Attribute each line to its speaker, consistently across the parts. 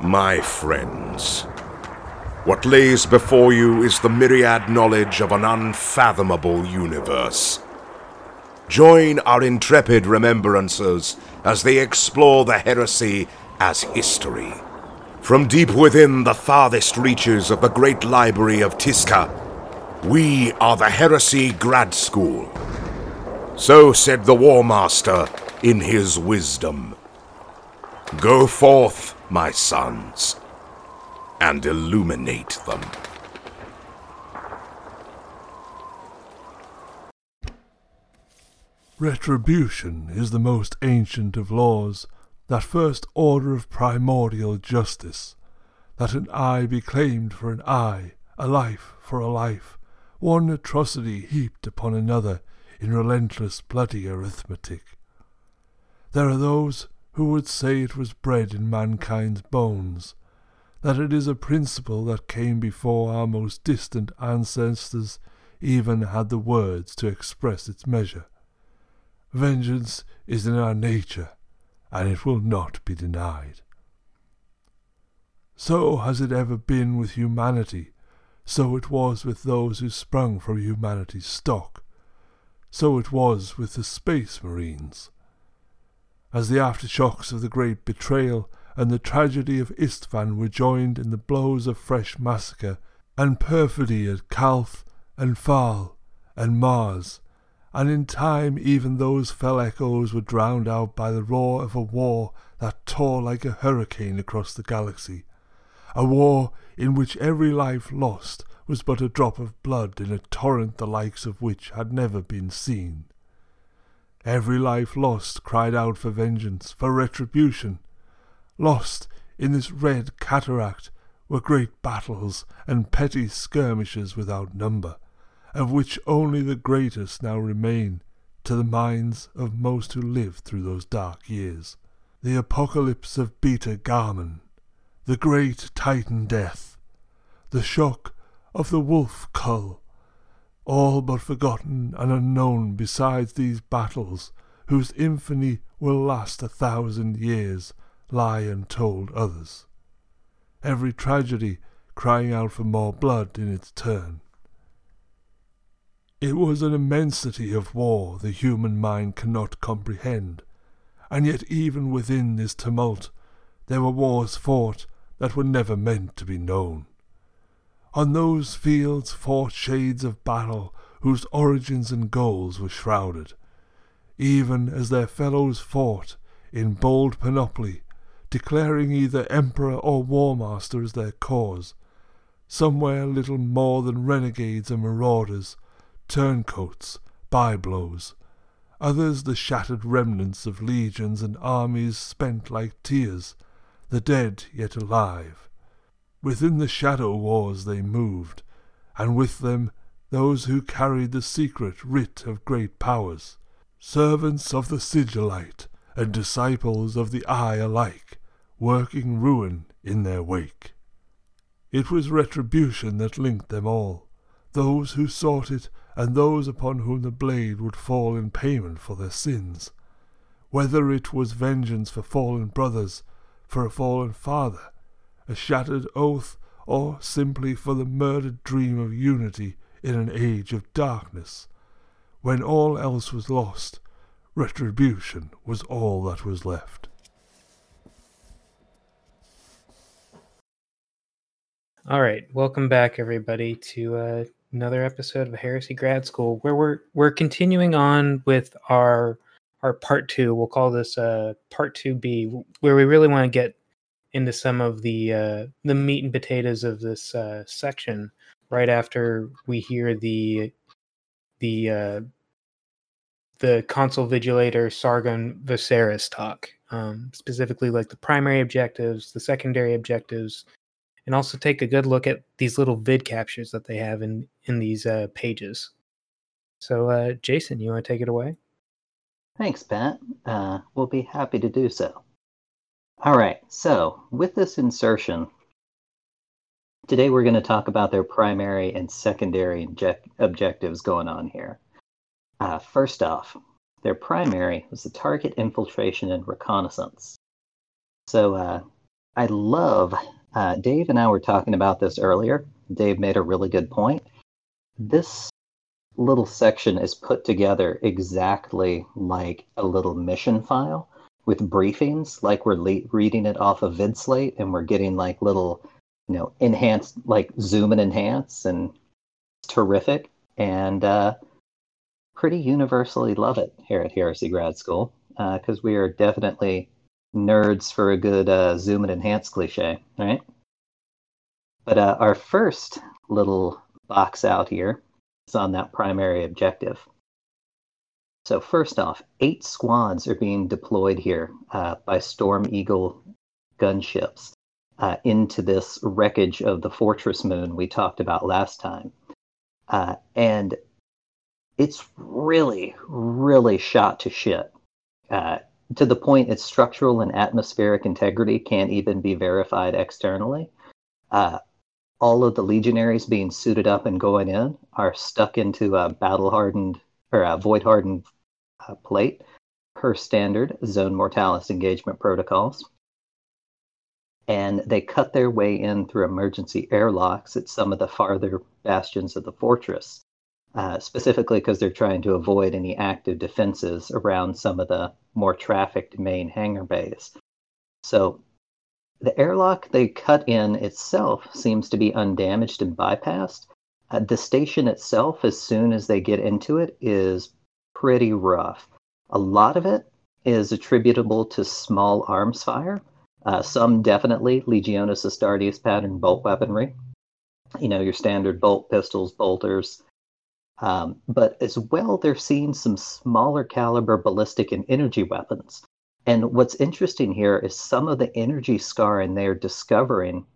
Speaker 1: My friends, what lays before you is the myriad knowledge of an unfathomable universe. Join our intrepid remembrancers as they explore the heresy as history. From deep within the farthest reaches of the great library of Tizca, we are the Heresy Grad School. So said the War Master in his wisdom. Go forth, my sons, and illuminate them.
Speaker 2: Retribution is the most ancient of laws, that first order of primordial justice, that an eye be claimed for an eye, a life for a life, one atrocity heaped upon another in relentless bloody arithmetic. There are those who would say it was bred in mankind's bones, that it is a principle that came before our most distant ancestors even had the words to express its measure. Vengeance is in our nature, and it will not be denied. So has it ever been with humanity, so it was with those who sprung from humanity's stock, so it was with the Space Marines. As the aftershocks of the great betrayal and the tragedy of Isstvan were joined in the blows of fresh massacre and perfidy at Calth and Phall and Mars, and in time even those fell echoes were drowned out by the roar of a war that tore like a hurricane across the galaxy, a war in which every life lost was but a drop of blood in a torrent the likes of which had never been seen. Every life lost cried out for vengeance, for retribution. Lost in this red cataract were great battles and petty skirmishes without number of which only the greatest now remain to the minds of most who lived through those dark years. The apocalypse of Beta Garmon, the great Titan death, the shock of the wolf cull, all but forgotten and unknown besides these battles, whose infamy will last a thousand years, lie untold others. Every tragedy crying out for more blood in its turn. It was an immensity of war the human mind cannot comprehend, and yet even within this tumult there were wars fought that were never meant to be known. On those fields fought shades of battle whose origins and goals were shrouded, even as their fellows fought in bold panoply, declaring either emperor or war master as their cause, somewhere little more than renegades and marauders, turncoats, byblows, others the shattered remnants of legions and armies spent like tears, the dead yet alive. Within the shadow wars they moved, and with them those who carried the secret writ of great powers, servants of the sigillite and disciples of the eye alike, working ruin in their wake. It was retribution that linked them all, those who sought it and those upon whom the blade would fall in payment for their sins, whether it was vengeance for fallen brothers, for a fallen father, a shattered oath, or simply for the murdered dream of unity in an age of darkness. When all else was lost, retribution was all that was left.
Speaker 3: All right, welcome back, everybody, to uh, another episode of Heresy Grad School, where we're we're continuing on with our our part two. We'll call this uh, part two B, where we really want to get into some of the uh, the meat and potatoes of this uh, section. Right after we hear the the uh, the consul vigilator Sargon Viserys talk, um, specifically like the primary objectives, the secondary objectives, and also take a good look at these little vid captures that they have in in these uh, pages. So, uh, Jason, you want to take it away?
Speaker 4: Thanks, Pat. Uh, we'll be happy to do so. All right, so with this insertion, today we're going to talk about their primary and secondary object- objectives going on here. Uh, first off, their primary was the target infiltration and reconnaissance. So, uh, I love. Uh, Dave and I were talking about this earlier. Dave made a really good point. This little section is put together exactly like a little mission file with briefings, like we're le- reading it off of VidSlate and we're getting like little, you know, enhanced, like zoom and enhance, and it's terrific. And uh, pretty universally love it here at Heresy Grad School because uh, we are definitely nerds for a good uh, zoom and enhance cliche, right? But uh, our first little box out here is on that primary objective. So first off, eight squads are being deployed here uh, by Storm Eagle gunships uh, into this wreckage of the Fortress Moon we talked about last time. Uh, and it's really, really shot to shit. Uh, to the point its structural and atmospheric integrity can't even be verified externally. Uh, all of the legionaries being suited up and going in are stuck into a battle hardened or a void hardened uh, plate per standard zone mortalis engagement protocols. And they cut their way in through emergency airlocks at some of the farther bastions of the fortress, uh, specifically because they're trying to avoid any active defenses around some of the more trafficked main hangar bays. So the airlock they cut in itself seems to be undamaged and bypassed. Uh, the station itself, as soon as they get into it, is pretty rough. A lot of it is attributable to small arms fire. Uh, some definitely Legionis Astartes pattern bolt weaponry. You know, your standard bolt pistols, bolters. Um, but as well, they're seeing some smaller caliber ballistic and energy weapons. And what's interesting here is some of the energy scarring they're discovering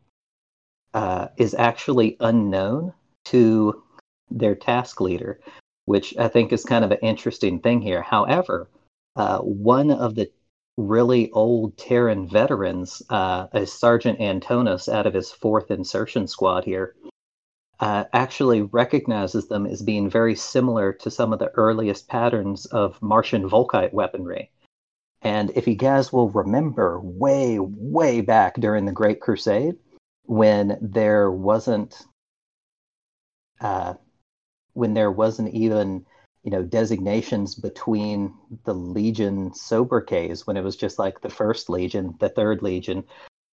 Speaker 4: uh, is actually unknown to their task leader, which I think is kind of an interesting thing here. However, uh, one of the really old Terran veterans, uh, a Sergeant Antonis out of his fourth insertion squad here, uh, actually recognizes them as being very similar to some of the earliest patterns of Martian Volkite weaponry. And if you guys will remember, way, way back during the Great Crusade, when there wasn't, uh, when there wasn't even, you know, designations between the Legion sobriquets, when it was just like the First Legion, the Third Legion,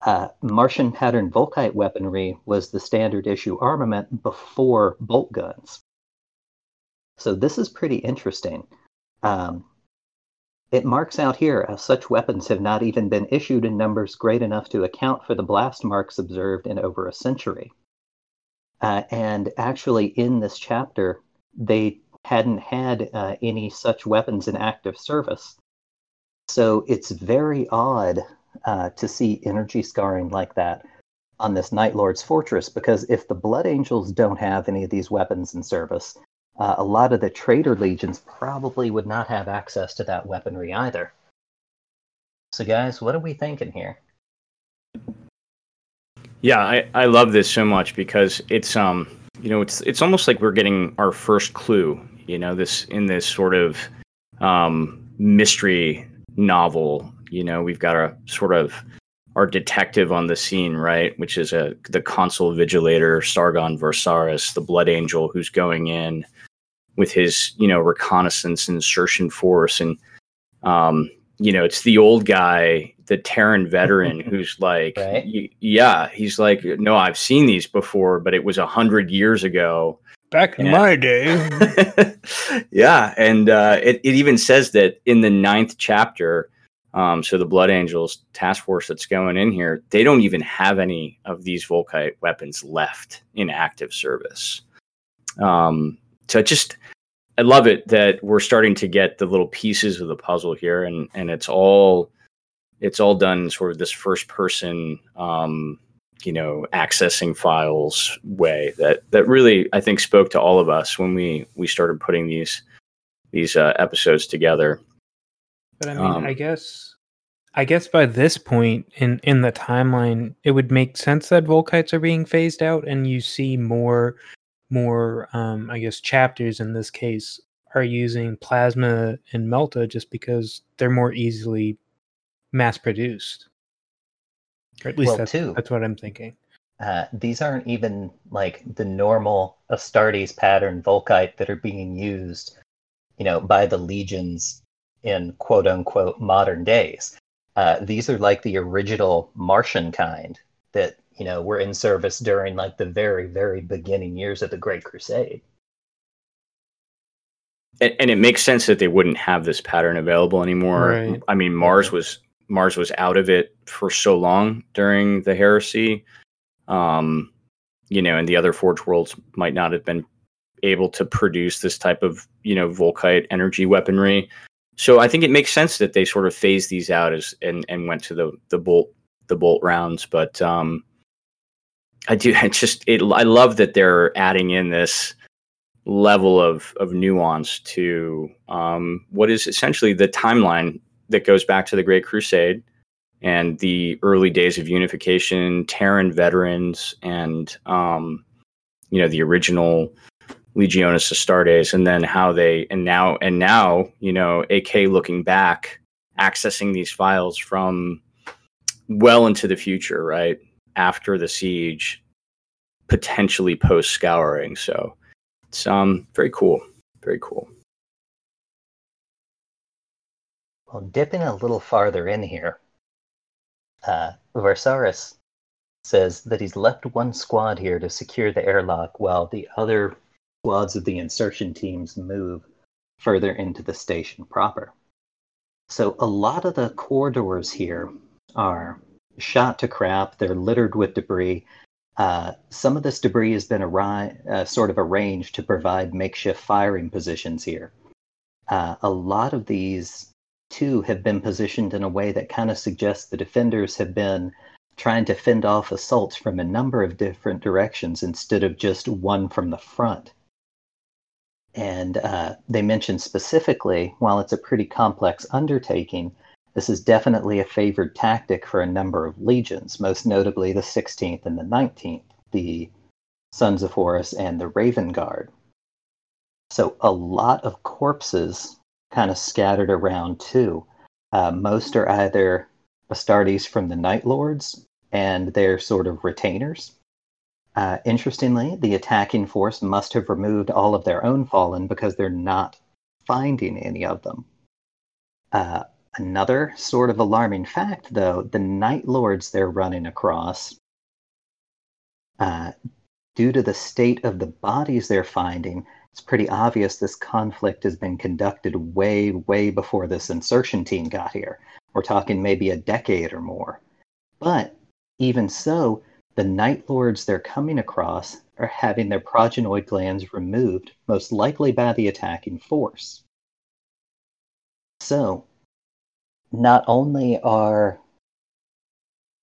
Speaker 4: uh, Martian pattern Volkite weaponry was the standard issue armament before bolt guns. So this is pretty interesting. Um, it marks out here as such weapons have not even been issued in numbers great enough to account for the blast marks observed in over a century. Uh, and actually, in this chapter, they hadn't had uh, any such weapons in active service. So it's very odd uh, to see energy scarring like that on this Night Lord's fortress because if the Blood Angels don't have any of these weapons in service, uh, a lot of the traitor legions probably would not have access to that weaponry either. So, guys, what are we thinking here?
Speaker 5: Yeah, I, I love this so much because it's um you know it's it's almost like we're getting our first clue you know this in this sort of um, mystery novel. You know we've got a sort of our detective on the scene right which is a the consul vigilator sargon versaris the blood angel who's going in with his you know reconnaissance insertion force. And um you know it's the old guy the Terran veteran who's like right? yeah he's like no I've seen these before but it was a hundred years ago.
Speaker 3: Back in and, my day.
Speaker 5: Yeah and uh, it, it even says that in the ninth chapter um, so the blood angels task force that's going in here they don't even have any of these volkite weapons left in active service. Um, so just I love it that we're starting to get the little pieces of the puzzle here, and and it's all it's all done sort of this first person, um, you know, accessing files way that that really I think spoke to all of us when we we started putting these these uh, episodes together.
Speaker 3: But I mean, um, I guess I guess by this point in in the timeline, it would make sense that Volkites are being phased out, and you see more more, um, I guess, chapters in this case are using plasma and melta just because they're more easily mass produced. Or at least
Speaker 4: Well,
Speaker 3: that's,
Speaker 4: two.
Speaker 3: that's what I'm thinking.
Speaker 4: Uh, these aren't even like the normal Astartes pattern Volkite that are being used, you know, by the legions in quote unquote modern days. Uh, these are like the original Martian kind that you know were in service during like the very very beginning years of the Great Crusade.
Speaker 5: and, and it makes sense that they wouldn't have this pattern available anymore.
Speaker 3: Right.
Speaker 5: I mean, Mars was Mars was out of it for so long during the heresy. Um, you know, and the other Forge worlds might not have been able to produce this type of you know Volkite energy weaponry. So I think it makes sense that they sort of phased these out as and and went to the the bolt the bolt rounds. But um, I do I just it I love that they're adding in this level of of nuance to um, what is essentially the timeline that goes back to the Great Crusade and the early days of unification, Terran veterans, and um, you know the original Legionis Astartes, and then how they and now and now you know AK looking back, accessing these files from well into the future, right after the siege, potentially post scouring. So it's um very cool, very cool.
Speaker 4: Well, dipping a little farther in here, uh, Varsaris says that he's left one squad here to secure the airlock while the other squads of the insertion teams move further into the station proper. So a lot of the corridors here are shot to crap. They're littered with debris. Uh, some of this debris has been arri- uh, sort of arranged to provide makeshift firing positions here. Uh, a lot of these too have been positioned in a way that kind of suggests the defenders have been trying to fend off assaults from a number of different directions instead of just one from the front. And uh, they mentioned specifically, while it's a pretty complex undertaking, this is definitely a favored tactic for a number of legions, most notably the 16th and the 19th, the Sons of Horus and the Raven Guard. So a lot of corpses kind of scattered around too. Uh, most are either Astartes from the Night Lords and their sort of retainers. Uh, interestingly, the attacking force must have removed all of their own fallen because they're not finding any of them. Uh, another sort of alarming fact, though, the Night Lords they're running across, uh, due to the state of the bodies they're finding, it's pretty obvious this conflict has been conducted way, way before this insertion team got here. We're talking maybe a decade or more. But even so, the Night Lords they're coming across are having their progenoid glands removed, most likely by the attacking force. So, not only are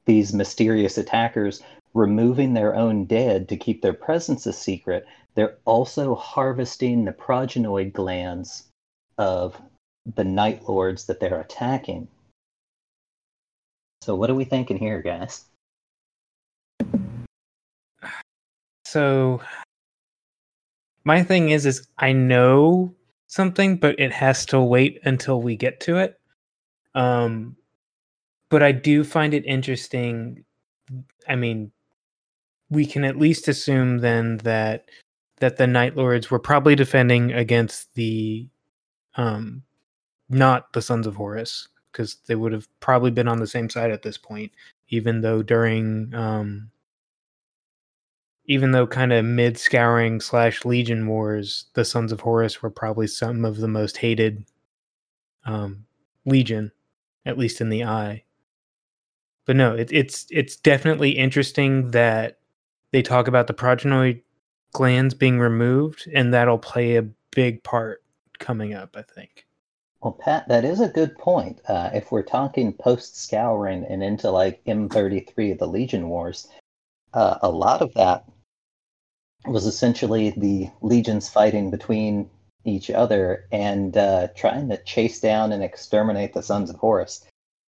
Speaker 4: these mysterious attackers removing their own dead to keep their presence a secret, they're also harvesting the progenoid glands of the Night Lords that they're attacking. So, what are we thinking here, guys?
Speaker 3: So my thing is is I know something, but it has to wait until we get to it. Um but I do find it interesting. I mean, we can at least assume then that that the Night Lords were probably defending against the um not the Sons of Horus, because they would have probably been on the same side at this point, even though during um even though kind of mid scouring slash legion wars the sons of horus were probably some of the most hated um legion at least in the eye. But no it, it's it's definitely interesting that they talk about the progenoid glands being removed and that'll play a big part coming up i think
Speaker 4: Well, Pat, that is a good point. Uh, if we're talking post scouring and into like M33, of the Legion Wars, uh, a lot of that was essentially the legions fighting between each other and uh, trying to chase down and exterminate the Sons of Horus.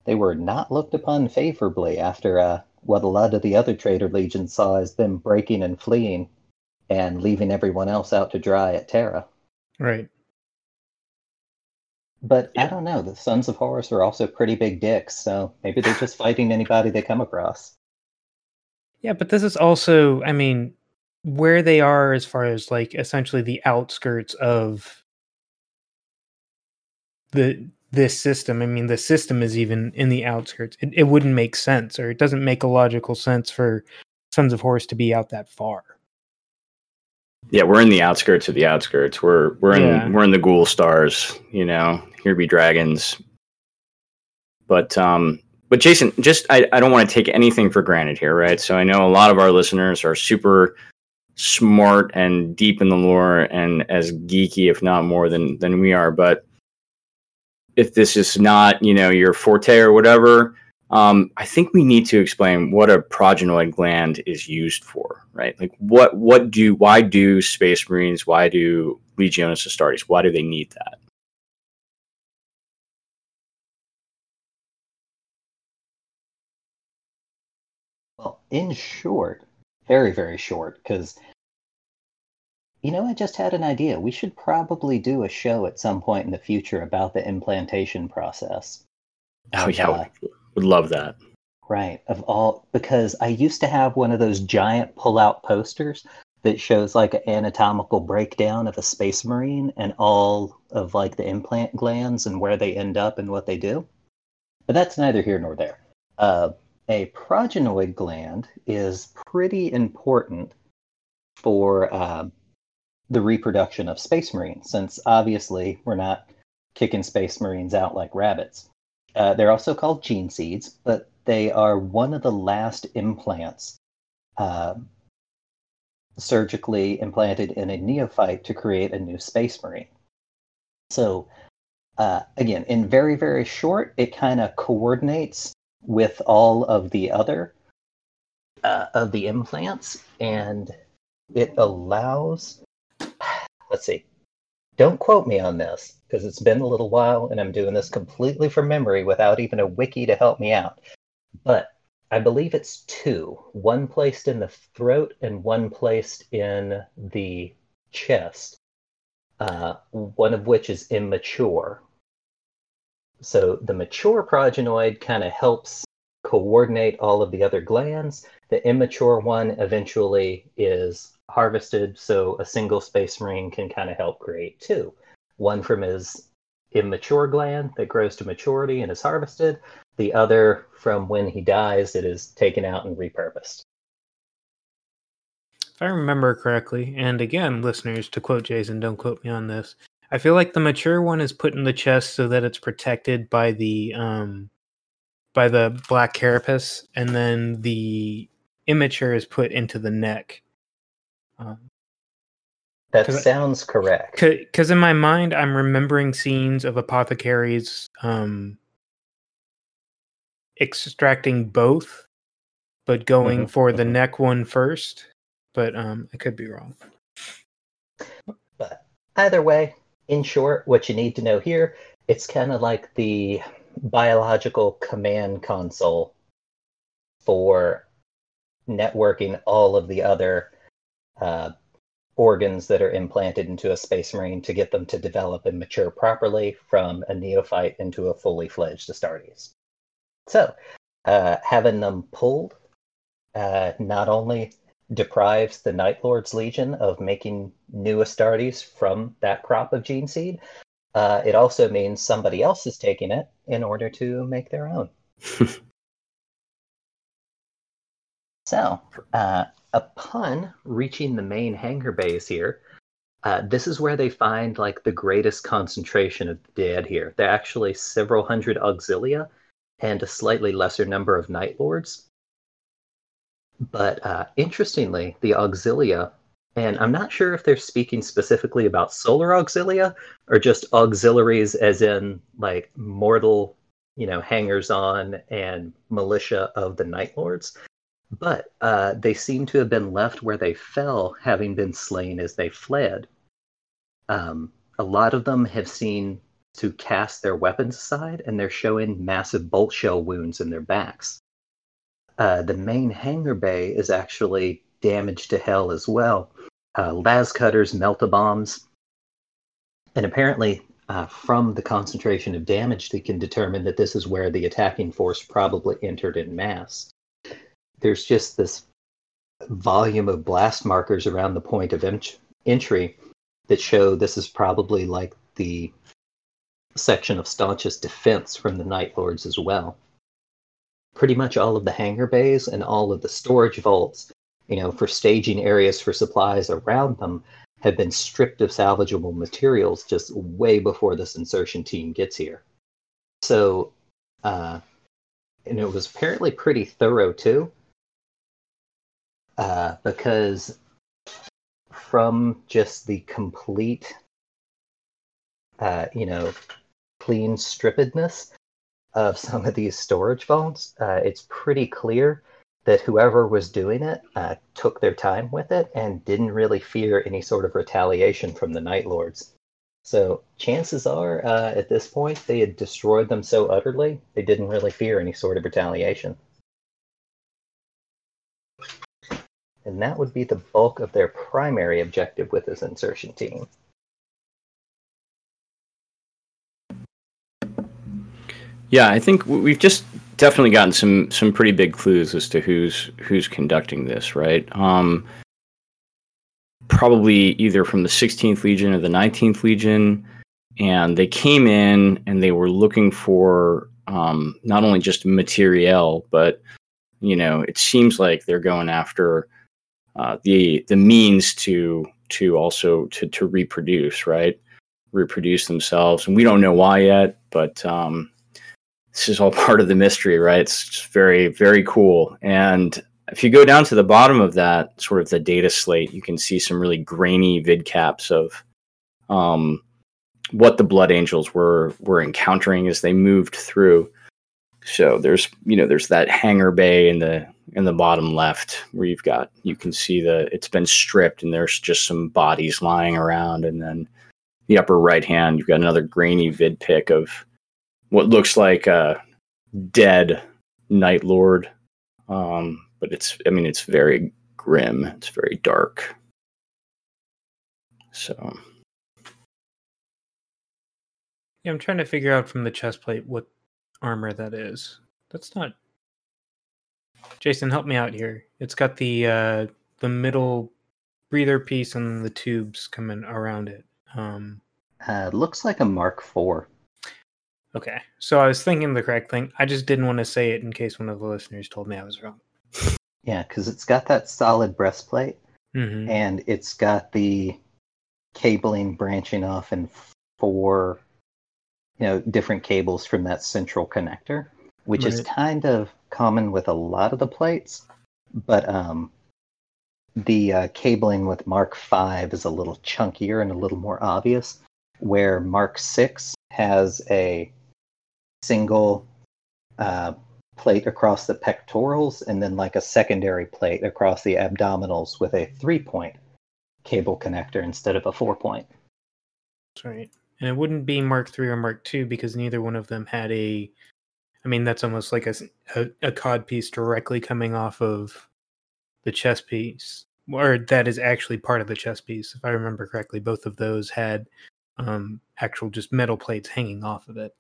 Speaker 4: They were not looked upon favorably after uh, what a lot of the other traitor legions saw as them breaking and fleeing and leaving everyone else out to dry at Terra.
Speaker 3: right
Speaker 4: But I don't know. The Sons of Horus are also pretty big dicks, so maybe they're just fighting anybody they come across.
Speaker 3: Yeah, but this is also, I mean, where they are as far as like essentially the outskirts of the this system. I mean, the system is even in the outskirts. It, it wouldn't make sense, or it doesn't make a logical sense for Sons of Horus to be out that far.
Speaker 5: Yeah, we're in the outskirts of the outskirts. We're we're in
Speaker 3: Yeah.
Speaker 5: we're in the ghoul stars, you know. Here be dragons. But um but Jason, just I, I don't want to take anything for granted here, right? So I know a lot of our listeners are super smart and deep in the lore and as geeky, if not more than than we are. But if this is not, you know, your forte or whatever, um, I think we need to explain what a progenoid gland is used for, right? Like what what do why do space marines, why do Legionis Astartes, why do they need that?
Speaker 4: Well, in short, very, very short, because you know, I just had an idea. We should probably do a show at some point in the future about the implantation process.
Speaker 5: Oh yeah,
Speaker 4: uh,
Speaker 5: would, love that.
Speaker 4: Right. Of all, because I used to have one of those giant pull out posters that shows like an anatomical breakdown of a space marine and all of like the implant glands and where they end up and what they do. But that's neither here nor there. Uh, a progenoid gland is pretty important for uh, the reproduction of space marines, since obviously we're not kicking space marines out like rabbits. Uh, they're also called gene seeds, but they are one of the last implants uh, surgically implanted in a neophyte to create a new space marine. So, uh, again, in very, very short, it kind of coordinates with all of the other uh, of the implants, and it allows. Let's see. Don't quote me on this because it's been a little while and I'm doing this completely from memory without even a wiki to help me out. But I believe it's two one placed in the throat and one placed in the chest, uh, one of which is immature. So the mature progenoid kind of helps coordinate all of the other glands. The immature one eventually is harvested, so a single space marine can kind of help create two. One from his immature gland that grows to maturity and is harvested, the other from when he dies, it is taken out and repurposed.
Speaker 3: If I remember correctly, and again, listeners, to quote Jason, don't quote me on this. I feel like the mature one is put in the chest so that it's protected by the um by the black carapace, and then the immature is put into the neck. Um,
Speaker 4: That sounds correct.
Speaker 3: because in my mind i'm remembering scenes of apothecaries um extracting both but going
Speaker 4: Mhm,
Speaker 3: for the
Speaker 4: mhm.
Speaker 3: neck one first but um i could be wrong
Speaker 4: But either way, in short, what you need to know here, it's kind of like the biological command console for networking all of the other uh, organs that are implanted into a space marine to get them to develop and mature properly from a neophyte into a fully fledged Astartes. So, uh, having them pulled uh, not only deprives the Night Lord's Legion of making new Astartes from that crop of gene seed, uh, it also means somebody else is taking it in order to make their own. So, uh, upon reaching the main hangar bays here, uh, this is where they find like the greatest concentration of the dead here. There are actually several hundred auxilia and a slightly lesser number of Night Lords. But uh, interestingly, the auxilia, and I'm not sure if they're speaking specifically about solar auxilia or just auxiliaries, as in like mortal, you know, hangers on and militia of the Night Lords. But uh, they seem to have been left where they fell, having been slain as they fled. Um, a lot of them have seen to cast their weapons aside, and they're showing massive bolt shell wounds in their backs. Uh, the main hangar bay is actually damaged to hell as well. Uh, las cutters, melta bombs, and apparently uh, from the concentration of damage, they can determine that this is where the attacking force probably entered in mass. There's just this volume of blast markers around the point of ent- entry that show this is probably like the section of staunchest defense from the Night Lords as well. Pretty much all of the hangar bays and all of the storage vaults, you know, for staging areas for supplies around them have been stripped of salvageable materials just way before this insertion team gets here. So, uh, and it was apparently pretty thorough too, uh, because from just the complete, uh, you know, clean strippedness of some of these storage vaults, uh, it's pretty clear that whoever was doing it uh, took their time with it and didn't really fear any sort of retaliation from the Night Lords. So chances are, uh, at this point, they had destroyed them so utterly they didn't really fear any sort of retaliation. And that would be the bulk of their primary objective with this insertion team.
Speaker 5: Yeah, I think we've just definitely gotten some some pretty big clues as to who's who's conducting this, right? Um, probably either from the 16th Legion or the 19th Legion, and they came in and they were looking for um, not only just materiel, but you know, it seems like they're going after uh, the the means to to also to to reproduce, right? Reproduce themselves, and we don't know why yet, but um, this is all part of the mystery, right? It's very, very cool. And if you go down to the bottom of that, sort of the data slate, you can see some really grainy vid caps of um, what the Blood Angels were were encountering as they moved through. So there's you know there's that hangar bay in the in the bottom left where you've got you can see the it's been stripped and there's just some bodies lying around and then the upper right hand you've got another grainy vid pic of what looks like a dead Night Lord. Um, but it's, I mean, it's very grim. It's very dark. So.
Speaker 3: Yeah, I'm trying to figure out from the chest plate what armor that is. That's not. Jason, help me out here. It's got the uh, the middle breather piece and the tubes coming around it. Um,
Speaker 4: uh, looks like a Mark IV.
Speaker 3: Okay. So I was thinking the correct thing. I just didn't want to say it in case one of the listeners told me I was wrong.
Speaker 4: Yeah, because it's got that solid breastplate
Speaker 3: Mm-hmm.
Speaker 4: and it's got the cabling branching off in four, you know, different cables from that central connector, which is kind of common with a lot of the plates. But um, the uh, cabling with Mark V is a little chunkier and a little more obvious, where Mark VI has a single uh, plate across the pectorals and then like a secondary plate across the abdominals with a three point cable connector instead of a four point.
Speaker 3: That's right. And it wouldn't be Mark three or Mark two because neither one of them had a. I mean, that's almost like a a cod piece directly coming off of the chest piece, or that is actually part of the chest piece. If I remember correctly, both of those had um, actual just metal plates hanging off of it.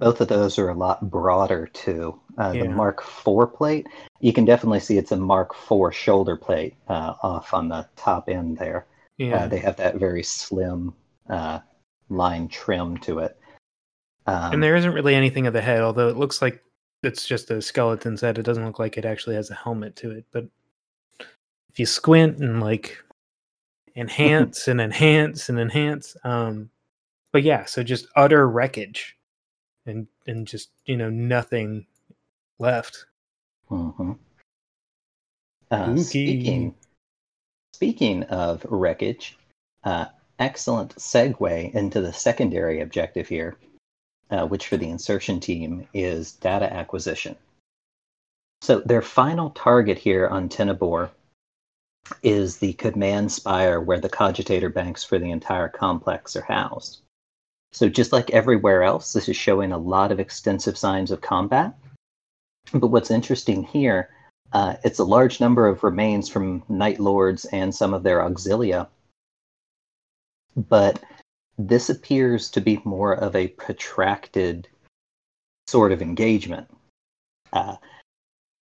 Speaker 4: Both of those are a lot broader too. Uh,
Speaker 3: Yeah.
Speaker 4: The Mark IV plate, you can definitely see it's a Mark IV shoulder plate uh, off on the top end there.
Speaker 3: Yeah.
Speaker 4: Uh, they have that very slim uh, line trim to it. Um,
Speaker 3: and there isn't really anything of the head, although it looks like it's just a skeleton's head. It doesn't look like it actually has a helmet to it. But if you squint and like enhance and enhance and enhance, um, but yeah, so just utter wreckage, and and just you know nothing left.
Speaker 4: mhm. Uh,
Speaker 3: Spooky.
Speaker 4: speaking, speaking of wreckage, uh, excellent segue into the secondary objective here, uh, which for the insertion team is data acquisition. So their final target here on Tenebor is the command spire where the cogitator banks for the entire complex are housed. So just like everywhere else, this is showing a lot of extensive signs of combat. But what's interesting here, uh, it's a large number of remains from Night Lords and some of their auxilia. But this appears to be more of a protracted sort of engagement. Uh,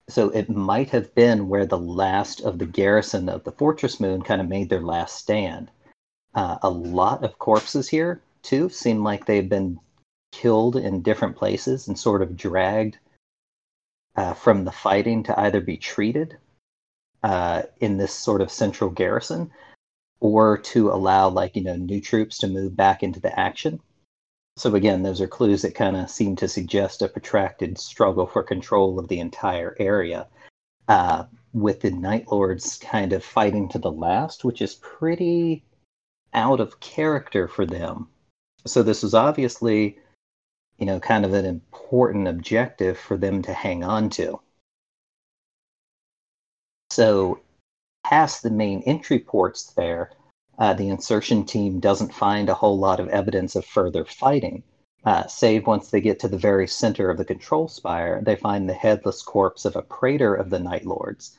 Speaker 4: so it might have been where the last of the garrison of the Fortress Moon kind of made their last stand. Uh, a lot of corpses here, too, seem like they've been killed in different places and sort of dragged uh, from the fighting to either be treated uh, in this sort of central garrison or to allow like you know new troops to move back into the action. So again those are clues that kind of seem to suggest a protracted struggle for control of the entire area uh, with the night lords kind of fighting to the last which is pretty out of character for them. So this was obviously you know kind of an important objective for them to hang on to. So past the main entry ports there, uh, the insertion team doesn't find a whole lot of evidence of further fighting. Uh, save once they get to the very center of the control spire, they find the headless corpse of a praetor of the Night Lords.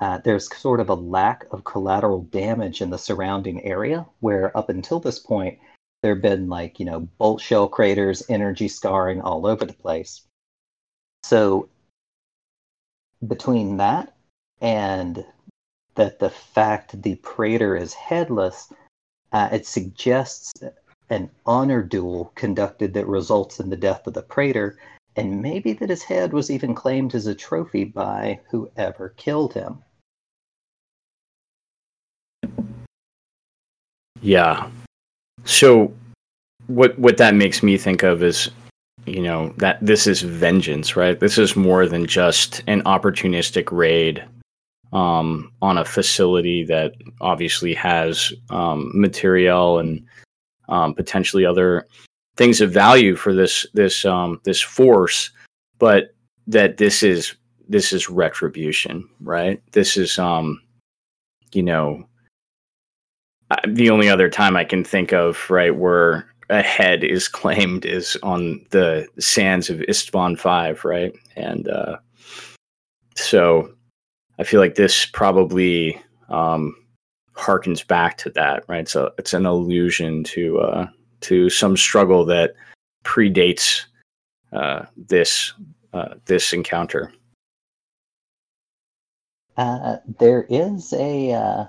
Speaker 4: Uh, there's sort of a lack of collateral damage in the surrounding area, where up until this point, there have been like, you know, bolt shell craters, energy scarring all over the place. So, between that and that the fact the praetor is headless, uh, it suggests an honor duel conducted that results in the death of the praetor, and maybe that his head was even claimed as a trophy by whoever killed him.
Speaker 5: Yeah. So what what that makes me think of is you know that this is vengeance, right? This is more than just an opportunistic raid um, on a facility that obviously has um, material and um, potentially other things of value for this this um, this force, but that this is this is retribution, right? This is um, you know the only other time I can think of, right, where a head is claimed is on the sands of Isstvan Five, right, and uh, so I feel like this probably um, harkens back to that, right? So it's an allusion to uh, to some struggle that predates uh, this uh, this encounter.
Speaker 4: Uh, there is a uh,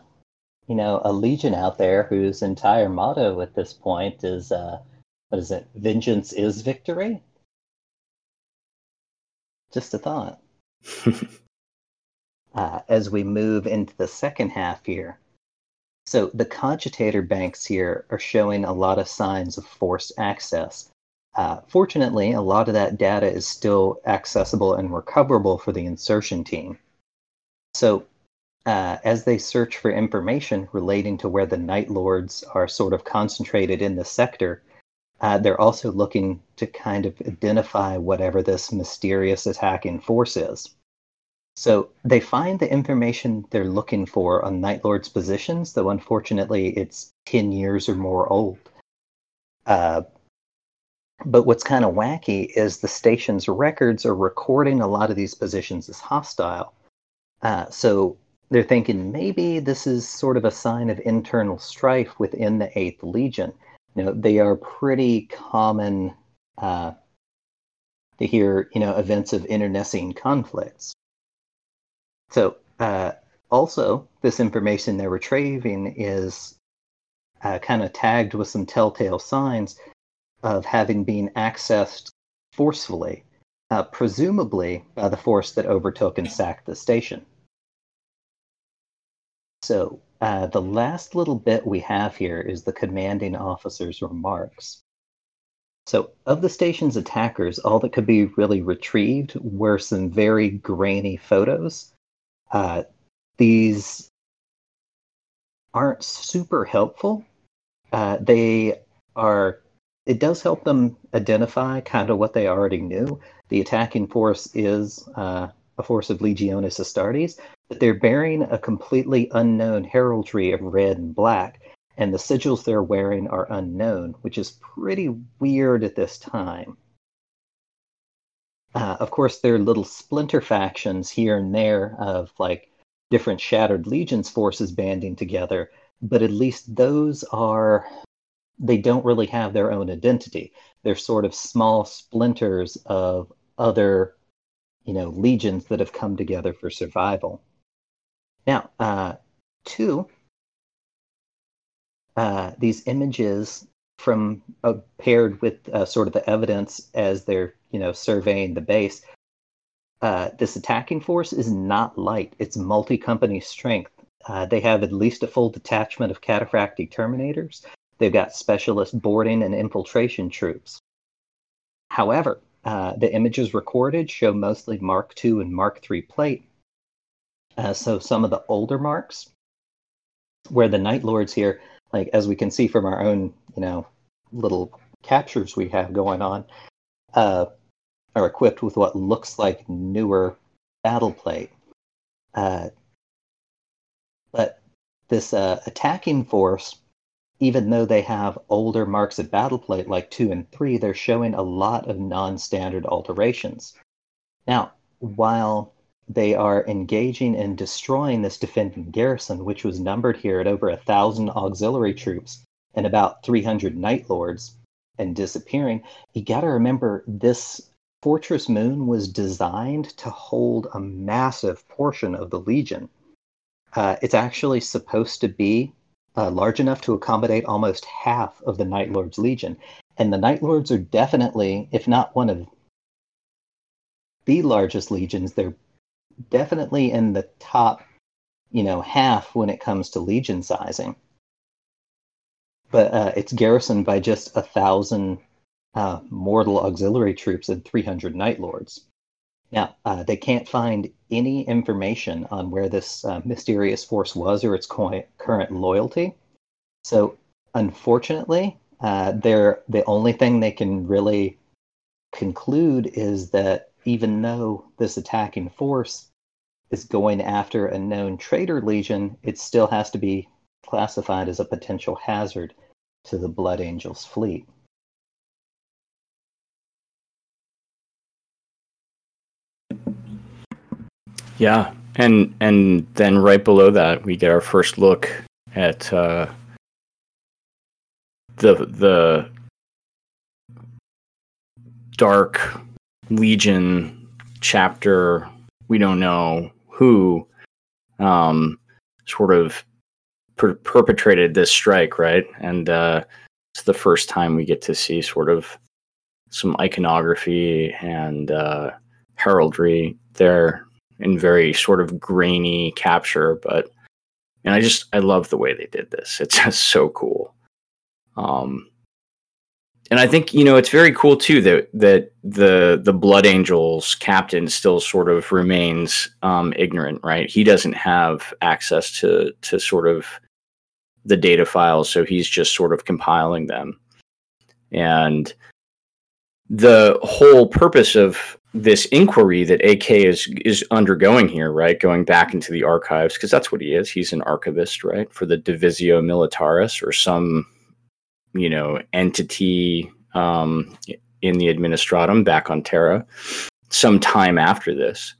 Speaker 4: you know a legion out there whose entire motto at this point is uh, what is it? Vengeance is victory. Just a thought. uh, as we move into the second half here. So the cogitator banks here are showing a lot of signs of forced access. Uh, fortunately, a lot of that data is still accessible and recoverable for the insertion team. So uh, as they search for information relating to where the Night Lords are sort of concentrated in the sector, uh, they're also looking to kind of identify whatever this mysterious attacking force is. So they find the information they're looking for on Night Lord's positions, though unfortunately it's 10 years or more old. Uh, but what's kind of wacky is the station's records are recording a lot of these positions as hostile. Uh, so they're thinking maybe this is sort of a sign of internal strife within the 8th Legion. You know, they are pretty common uh, to hear, you know, events of internecine conflicts. So, uh, also, this information they're retrieving is uh, kind of tagged with some telltale signs of having been accessed forcefully, uh, presumably by the force that overtook and sacked the station. So, uh, the last little bit we have here is the commanding officer's remarks. So, of the station's attackers, all that could be really retrieved were some very grainy photos uh, these aren't super helpful. Uh, they are. It does help them identify kind of what they already knew. The attacking force is uh, a force of Legionis Astartes, but they're bearing a completely unknown heraldry of red and black, and the sigils they're wearing are unknown, which is pretty weird at this time. Uh, of course, there are little splinter factions here and there of like different Shattered Legions forces banding together, but at least those are they don't really have their own identity. They're sort of small splinters of other, you know, legions that have come together for survival. Now, uh, two, uh, these images from uh, paired with uh, sort of the evidence as they're, you know, surveying the base. Uh, this attacking force is not light. It's multi-company strength. Uh, they have at least a full detachment of cataphractii terminators. They've got specialist boarding and infiltration troops. However, uh, the images recorded show mostly Mark II and Mark III plate. Uh, so some of the older marks, where the Night Lords here, like as we can see from our own, you know, little captures we have going on, uh, are equipped with what looks like newer battle plate. Uh, but this uh, attacking force even though they have older marks of battle plate like 2 and 3, they're showing a lot of non standard alterations. Now, while they are engaging in destroying this defending garrison, which was numbered here at over a thousand auxiliary troops and about 300 Night Lords, and disappearing, you got to remember this Fortress Moon was designed to hold a massive portion of the Legion. Uh, it's actually supposed to be uh, large enough to accommodate almost half of the Night Lord's Legion. And the Night Lords are definitely, if not one of the largest legions, they're definitely in the top, you know, half when it comes to legion sizing. But uh, it's garrisoned by just a thousand uh, mortal auxiliary troops and 300 Night Lords. Now, uh, they can't find any information on where this uh, mysterious force was or its co- current loyalty. So, unfortunately, uh, they're, the only thing they can really conclude is that even though this attacking force is going after a known traitor legion, it still has to be classified as a potential hazard to the Blood Angels fleet.
Speaker 5: Yeah, and and then right below that, we get our first look at uh, the the dark legion chapter. We don't know who um, sort of per- perpetrated this strike, right? And uh, it's the first time we get to see sort of some iconography and uh, heraldry there in very sort of grainy capture, but and I just I love the way they did this. It's just so cool. Um and I think you know it's very cool too that that the the Blood Angels captain still sort of remains um, ignorant, right? He doesn't have access to to sort of the data files, so he's just sort of compiling them. And the whole purpose of this inquiry that AK is is undergoing here, right? Going back into the archives because that's what he is. He's an archivist, right, for the Divisio Militaris or some, you know, entity um, in the Administratum back on Terra. Some time after this,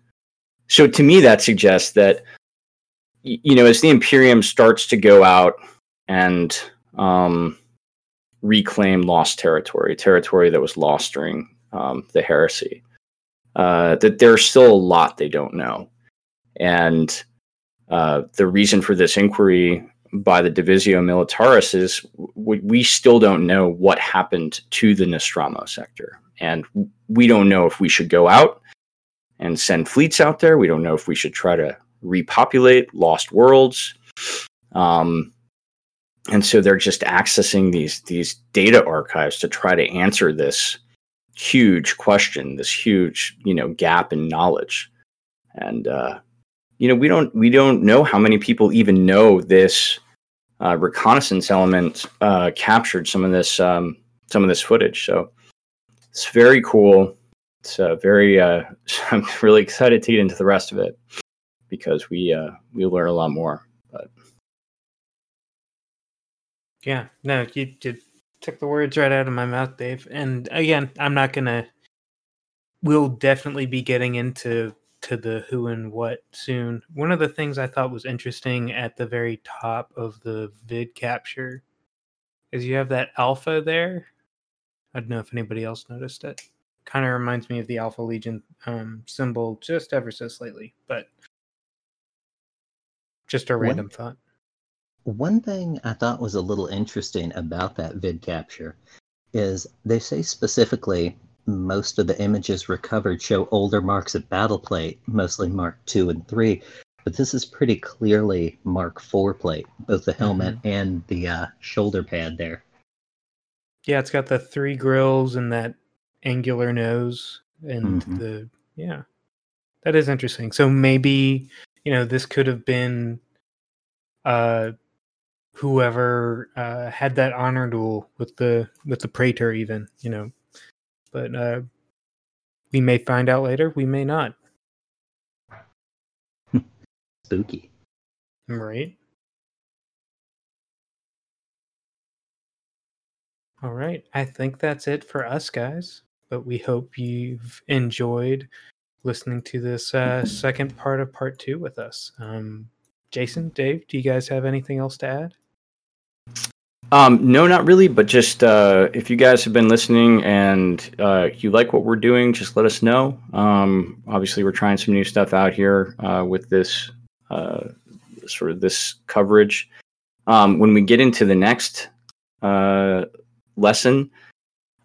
Speaker 5: so to me that suggests that, you know, as the Imperium starts to go out and um, reclaim lost territory, territory that was lost during um, the heresy uh, that there's still a lot they don't know. And uh, the reason for this inquiry by the Divisio Militaris is we, we still don't know what happened to the Nostromo sector. And we don't know if we should go out and send fleets out there. We don't know if we should try to repopulate lost worlds. Um, and so they're just accessing these these data archives to try to answer this huge question, this huge, you know, gap in knowledge. And uh, you know, we don't we don't know how many people even know this uh, reconnaissance element uh, captured some of this um, some of this footage. So it's very cool. It's uh, very. Uh, I'm really excited to get into the rest of it because we uh, we learn a lot more. But
Speaker 3: yeah, no, you did took the words right out of my mouth, Dave. And again, I'm not gonna. We'll definitely be getting into to the who and what soon. One of the things I thought was interesting at the very top of the vid capture is you have that alpha there. I don't know if anybody else noticed it. Kind of reminds me of the Alpha Legion um, symbol just ever so slightly, but just a
Speaker 4: One-
Speaker 3: random thought.
Speaker 4: One thing I thought was a little interesting about that vid capture is they say specifically most of the images recovered show older marks of battle plate, mostly Mark II and III, but this is pretty clearly Mark IV plate, both the helmet and the uh, shoulder pad there.
Speaker 3: Yeah, it's got the three grills and that angular nose and
Speaker 4: Mhm.
Speaker 3: the yeah. That is interesting. So maybe, you know, this could have been uh whoever uh had that honor duel with the with the praetor even, you know. But uh we may find out later, we may not.
Speaker 4: Spooky.
Speaker 3: Right. All right. I think that's it for us, guys. But we hope you've enjoyed listening to this uh, second part of part two with us. Um, Jason, Dave, do you guys have anything else to add?
Speaker 5: Um, no, not really, but just uh, if you guys have been listening and uh, you like what we're doing, just let us know. Um, obviously, we're trying some new stuff out here uh, with this uh, sort of this coverage. Um, when we get into the next uh, lesson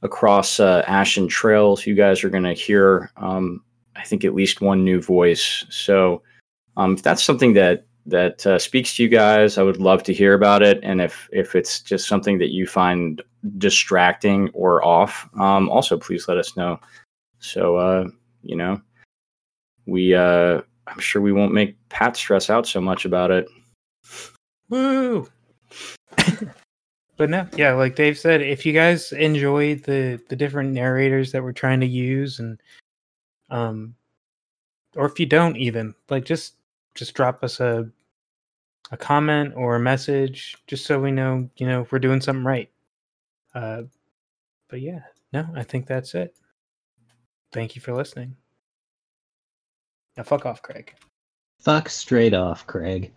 Speaker 5: across uh, Ashen Trails, you guys are going to hear, um, I think, at least one new voice. So, um, if that's something that that uh, speaks to you guys, I would love to hear about it. And if if it's just something that you find distracting or off, um, also please let us know. So uh, you know, we uh, I'm sure we won't make Pat stress out so much about it.
Speaker 3: Woo! but no, yeah, like Dave said, if you guys enjoy the the different narrators that we're trying to use, and um, or if you don't even like, just just drop us a a comment or a message, just so we know, you know, we're doing something right. Uh, but yeah, no, I think that's it. Thank you for listening. Now, fuck off, Craig.
Speaker 4: Fuck straight off, Craig.